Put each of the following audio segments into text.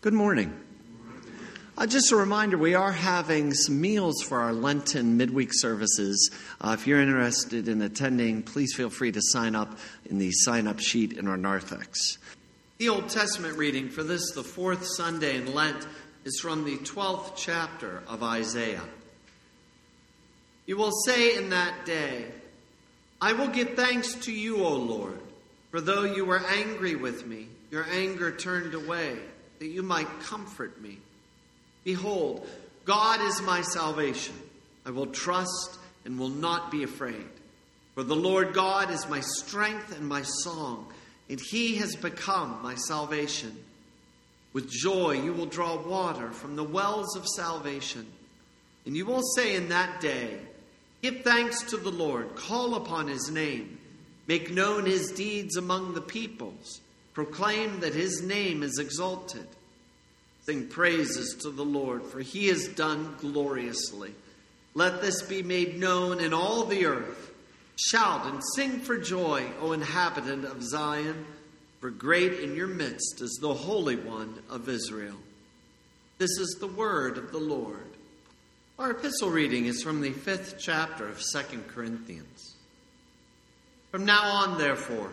Good morning. Uh, just a reminder, we are having some meals for our Lenten midweek services. Uh, if you're interested in attending, please feel free to sign up in the sign up sheet in our narthex. The Old Testament reading for this, the fourth Sunday in Lent, is from the 12th chapter of Isaiah. You will say in that day, I will give thanks to you, O Lord, for though you were angry with me, your anger turned away that you might comfort me. Behold, God is my salvation. I will trust and will not be afraid. For the Lord God is my strength and my song, and he has become my salvation. With joy you will draw water from the wells of salvation. And you will say in that day, Give thanks to the Lord, call upon his name, make known his deeds among the peoples. Proclaim that his name is exalted. Sing praises to the Lord, for he has done gloriously. Let this be made known in all the earth. Shout and sing for joy, O inhabitant of Zion, for great in your midst is the Holy One of Israel. This is the word of the Lord. Our epistle reading is from the fifth chapter of Second Corinthians. From now on, therefore,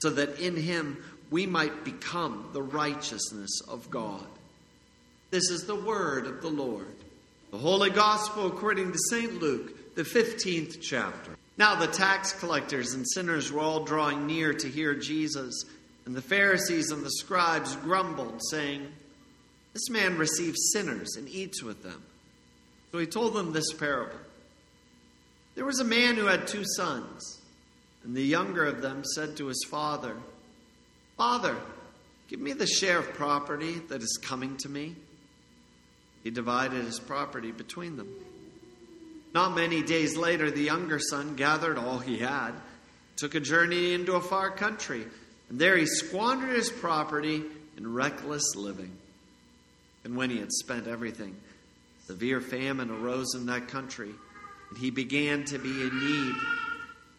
so that in him we might become the righteousness of God. This is the word of the Lord. The Holy Gospel according to St. Luke, the 15th chapter. Now the tax collectors and sinners were all drawing near to hear Jesus, and the Pharisees and the scribes grumbled, saying, This man receives sinners and eats with them. So he told them this parable. There was a man who had two sons. And the younger of them said to his father, Father, give me the share of property that is coming to me. He divided his property between them. Not many days later, the younger son gathered all he had, took a journey into a far country, and there he squandered his property in reckless living. And when he had spent everything, severe famine arose in that country, and he began to be in need.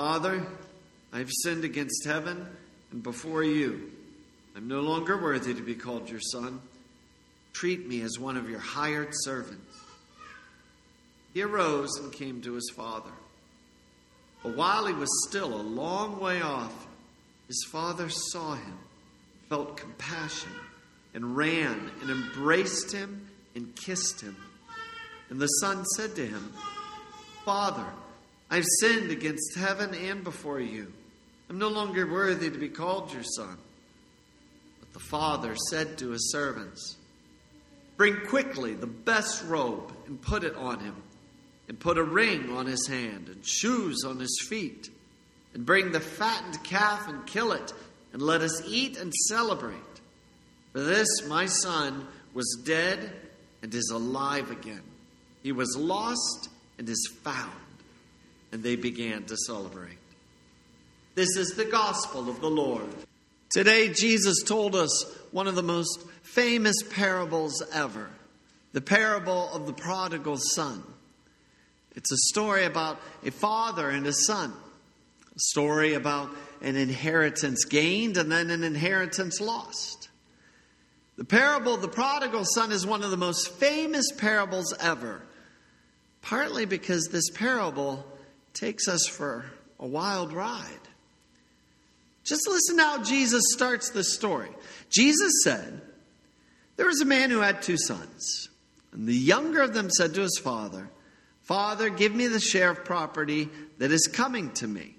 Father, I have sinned against heaven and before you. I'm no longer worthy to be called your son. Treat me as one of your hired servants. He arose and came to his father. But while he was still a long way off, his father saw him, felt compassion, and ran and embraced him and kissed him. And the son said to him, Father, I've sinned against heaven and before you. I'm no longer worthy to be called your son. But the father said to his servants, Bring quickly the best robe and put it on him, and put a ring on his hand and shoes on his feet, and bring the fattened calf and kill it, and let us eat and celebrate. For this my son was dead and is alive again. He was lost and is found and they began to celebrate. This is the gospel of the Lord. Today, Jesus told us one of the most famous parables ever the parable of the prodigal son. It's a story about a father and a son, a story about an inheritance gained and then an inheritance lost. The parable of the prodigal son is one of the most famous parables ever, partly because this parable takes us for a wild ride. Just listen to how Jesus starts the story. Jesus said, There was a man who had two sons. And the younger of them said to his father, Father, give me the share of property that is coming to me.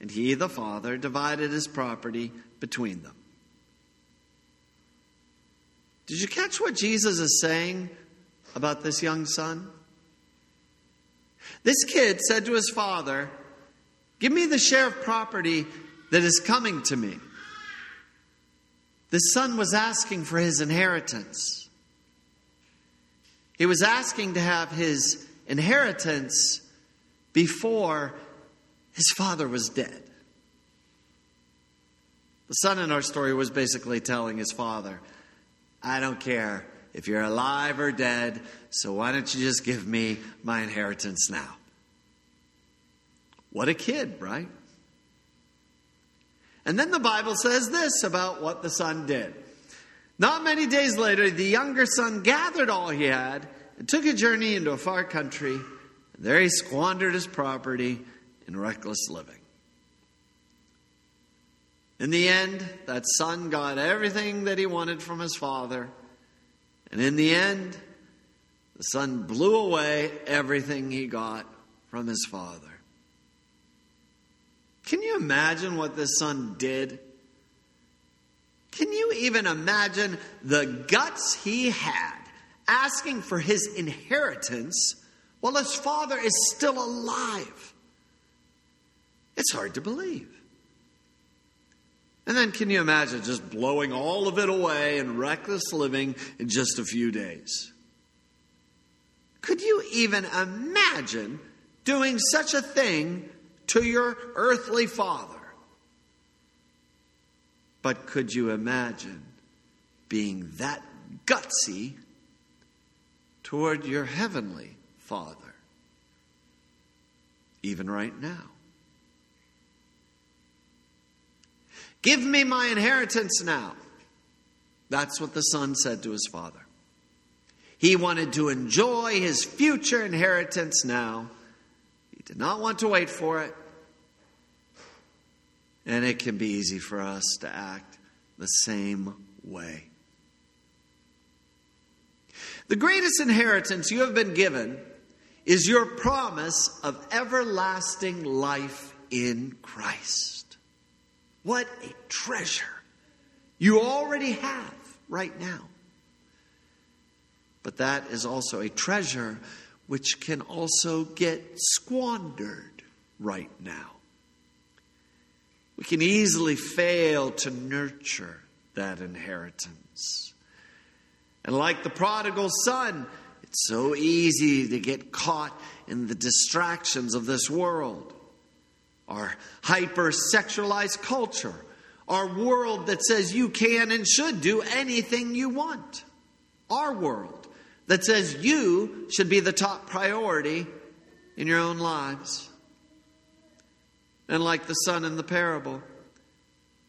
And he, the father, divided his property between them. Did you catch what Jesus is saying about this young son? This kid said to his father, Give me the share of property that is coming to me. The son was asking for his inheritance. He was asking to have his inheritance before his father was dead. The son in our story was basically telling his father, I don't care if you're alive or dead, so why don't you just give me my inheritance now? What a kid, right? And then the Bible says this about what the son did. Not many days later, the younger son gathered all he had and took a journey into a far country. And there he squandered his property in reckless living. In the end, that son got everything that he wanted from his father. And in the end, the son blew away everything he got from his father. Can you imagine what this son did? Can you even imagine the guts he had asking for his inheritance while his father is still alive? It's hard to believe. And then can you imagine just blowing all of it away in reckless living in just a few days? Could you even imagine doing such a thing to your earthly father? But could you imagine being that gutsy toward your heavenly father? Even right now. Give me my inheritance now. That's what the son said to his father. He wanted to enjoy his future inheritance now. He did not want to wait for it. And it can be easy for us to act the same way. The greatest inheritance you have been given is your promise of everlasting life in Christ. What a treasure you already have right now. But that is also a treasure which can also get squandered right now. We can easily fail to nurture that inheritance. And like the prodigal son, it's so easy to get caught in the distractions of this world our hyper-sexualized culture, our world that says you can and should do anything you want, our world that says you should be the top priority in your own lives. And like the son in the parable,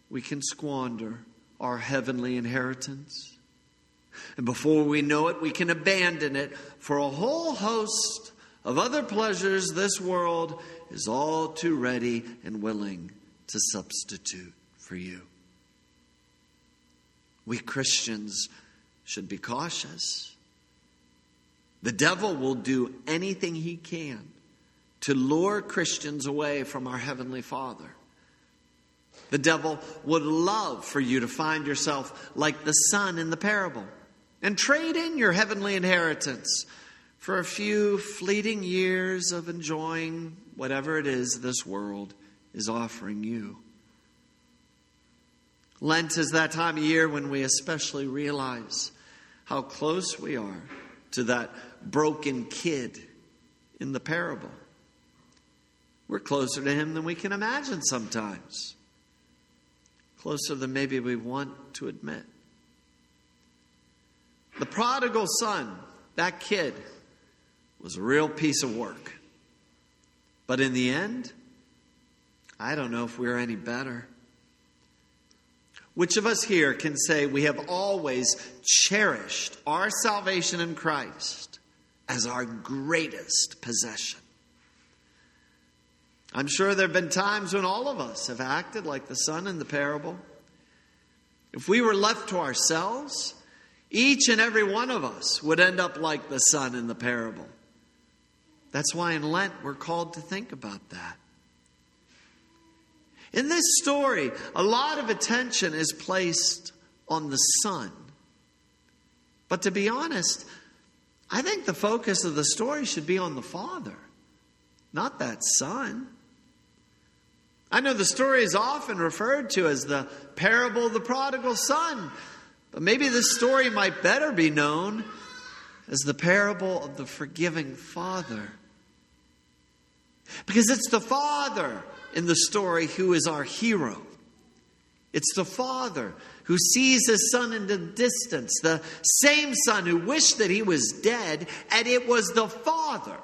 we can squander our heavenly inheritance. And before we know it, we can abandon it for a whole host of other pleasures this world is all too ready and willing to substitute for you. We Christians should be cautious. The devil will do anything he can to lure Christians away from our Heavenly Father. The devil would love for you to find yourself like the son in the parable and trade in your heavenly inheritance for a few fleeting years of enjoying whatever it is this world is offering you. Lent is that time of year when we especially realize how close we are to that broken kid in the parable. We're closer to him than we can imagine sometimes, closer than maybe we want to admit. The prodigal son that kid was a real piece of work. But in the end, I don't know if we're any better. Which of us here can say we have always cherished our salvation in Christ as our greatest possession? I'm sure there have been times when all of us have acted like the son in the parable. If we were left to ourselves, each and every one of us would end up like the son in the parable. That's why in Lent we're called to think about that. In this story, a lot of attention is placed on the son. But to be honest, I think the focus of the story should be on the father, not that son. I know the story is often referred to as the parable of the prodigal son, but maybe this story might better be known as the parable of the forgiving father. Because it's the father in the story who is our hero. It's the father who sees his son in the distance, the same son who wished that he was dead, and it was the father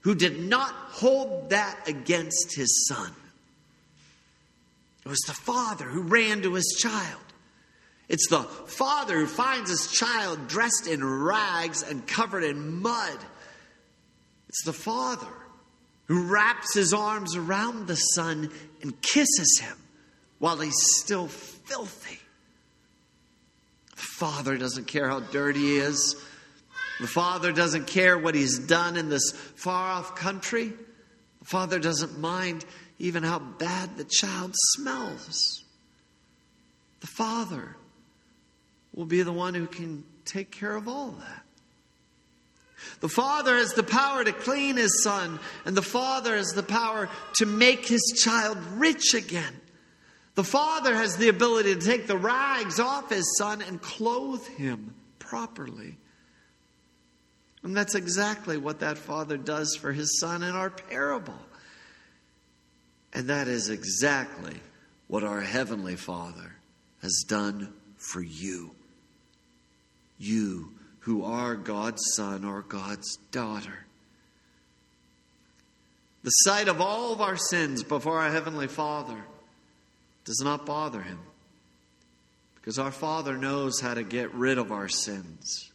who did not hold that against his son. It was the father who ran to his child. It's the father who finds his child dressed in rags and covered in mud. It's the father who wraps his arms around the son and kisses him while he's still filthy. The father doesn't care how dirty he is. The father doesn't care what he's done in this far off country. The father doesn't mind even how bad the child smells. The father will be the one who can take care of all of that. The Father has the power to clean his son, and the Father has the power to make his child rich again. The Father has the ability to take the rags off his son and clothe him properly. And that's exactly what that Father does for his son in our parable. And that is exactly what our Heavenly Father has done for you. You who are God's son or God's daughter. The sight of all of our sins before our Heavenly Father does not bother Him because our Father knows how to get rid of our sins.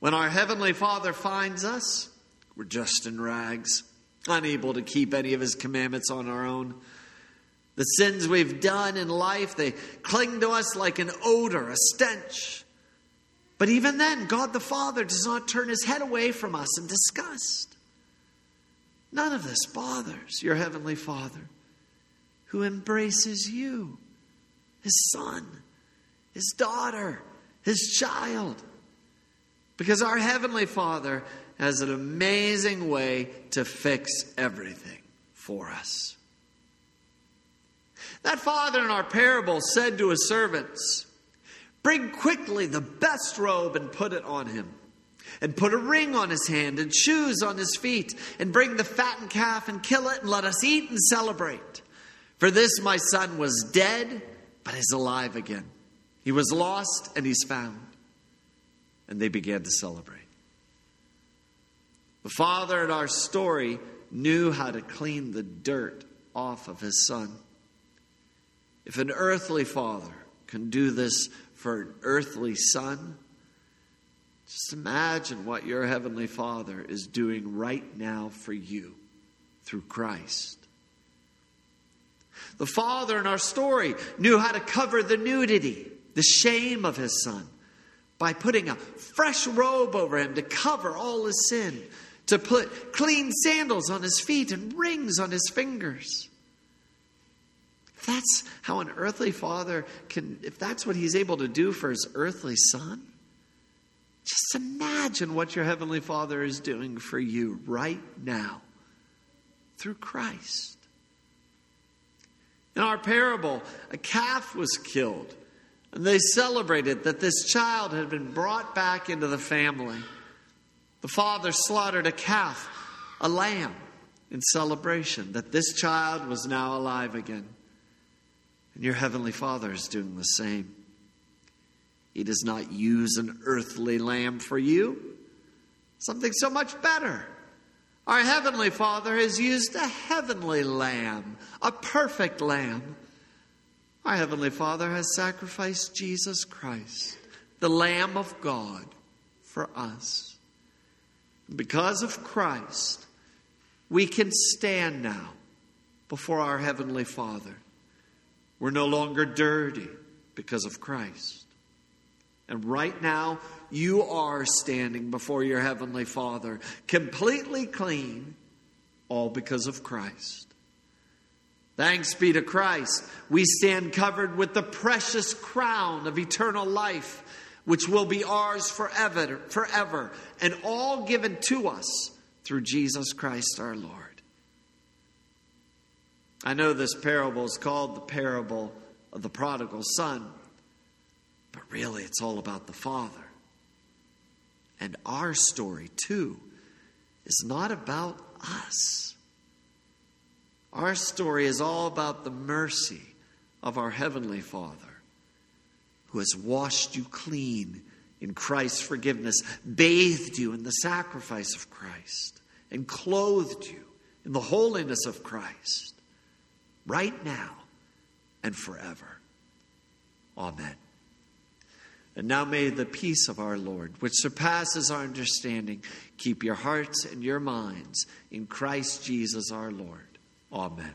When our Heavenly Father finds us, we're just in rags, unable to keep any of His commandments on our own. The sins we've done in life, they cling to us like an odor, a stench. But even then, God the Father does not turn his head away from us in disgust. None of this bothers your Heavenly Father who embraces you, his son, his daughter, his child. Because our Heavenly Father has an amazing way to fix everything for us. That father in our parable said to his servants, Bring quickly the best robe and put it on him. And put a ring on his hand and shoes on his feet. And bring the fattened calf and kill it and let us eat and celebrate. For this my son was dead, but is alive again. He was lost and he's found. And they began to celebrate. The father in our story knew how to clean the dirt off of his son. If an earthly father can do this for an earthly son, just imagine what your Heavenly Father is doing right now for you through Christ. The father in our story knew how to cover the nudity, the shame of his son, by putting a fresh robe over him to cover all his sin, to put clean sandals on his feet and rings on his fingers. That's how an earthly father can, if that's what he's able to do for his earthly son, just imagine what your heavenly father is doing for you right now through Christ. In our parable, a calf was killed, and they celebrated that this child had been brought back into the family. The father slaughtered a calf, a lamb, in celebration that this child was now alive again. And your Heavenly Father is doing the same. He does not use an earthly lamb for you, something so much better. Our Heavenly Father has used a heavenly lamb, a perfect lamb. Our Heavenly Father has sacrificed Jesus Christ, the Lamb of God, for us. Because of Christ, we can stand now before our Heavenly Father. We're no longer dirty because of Christ. And right now, you are standing before your Heavenly Father, completely clean, all because of Christ. Thanks be to Christ. We stand covered with the precious crown of eternal life, which will be ours forever, forever, and all given to us through Jesus Christ our Lord. I know this parable is called the parable of the prodigal son, but really it's all about the Father. And our story, too, is not about us. Our story is all about the mercy of our Heavenly Father, who has washed you clean in Christ's forgiveness, bathed you in the sacrifice of Christ, and clothed you in the holiness of Christ, right now and forever. Amen. And now may the peace of our Lord, which surpasses our understanding, keep your hearts and your minds in Christ Jesus our Lord. Amen.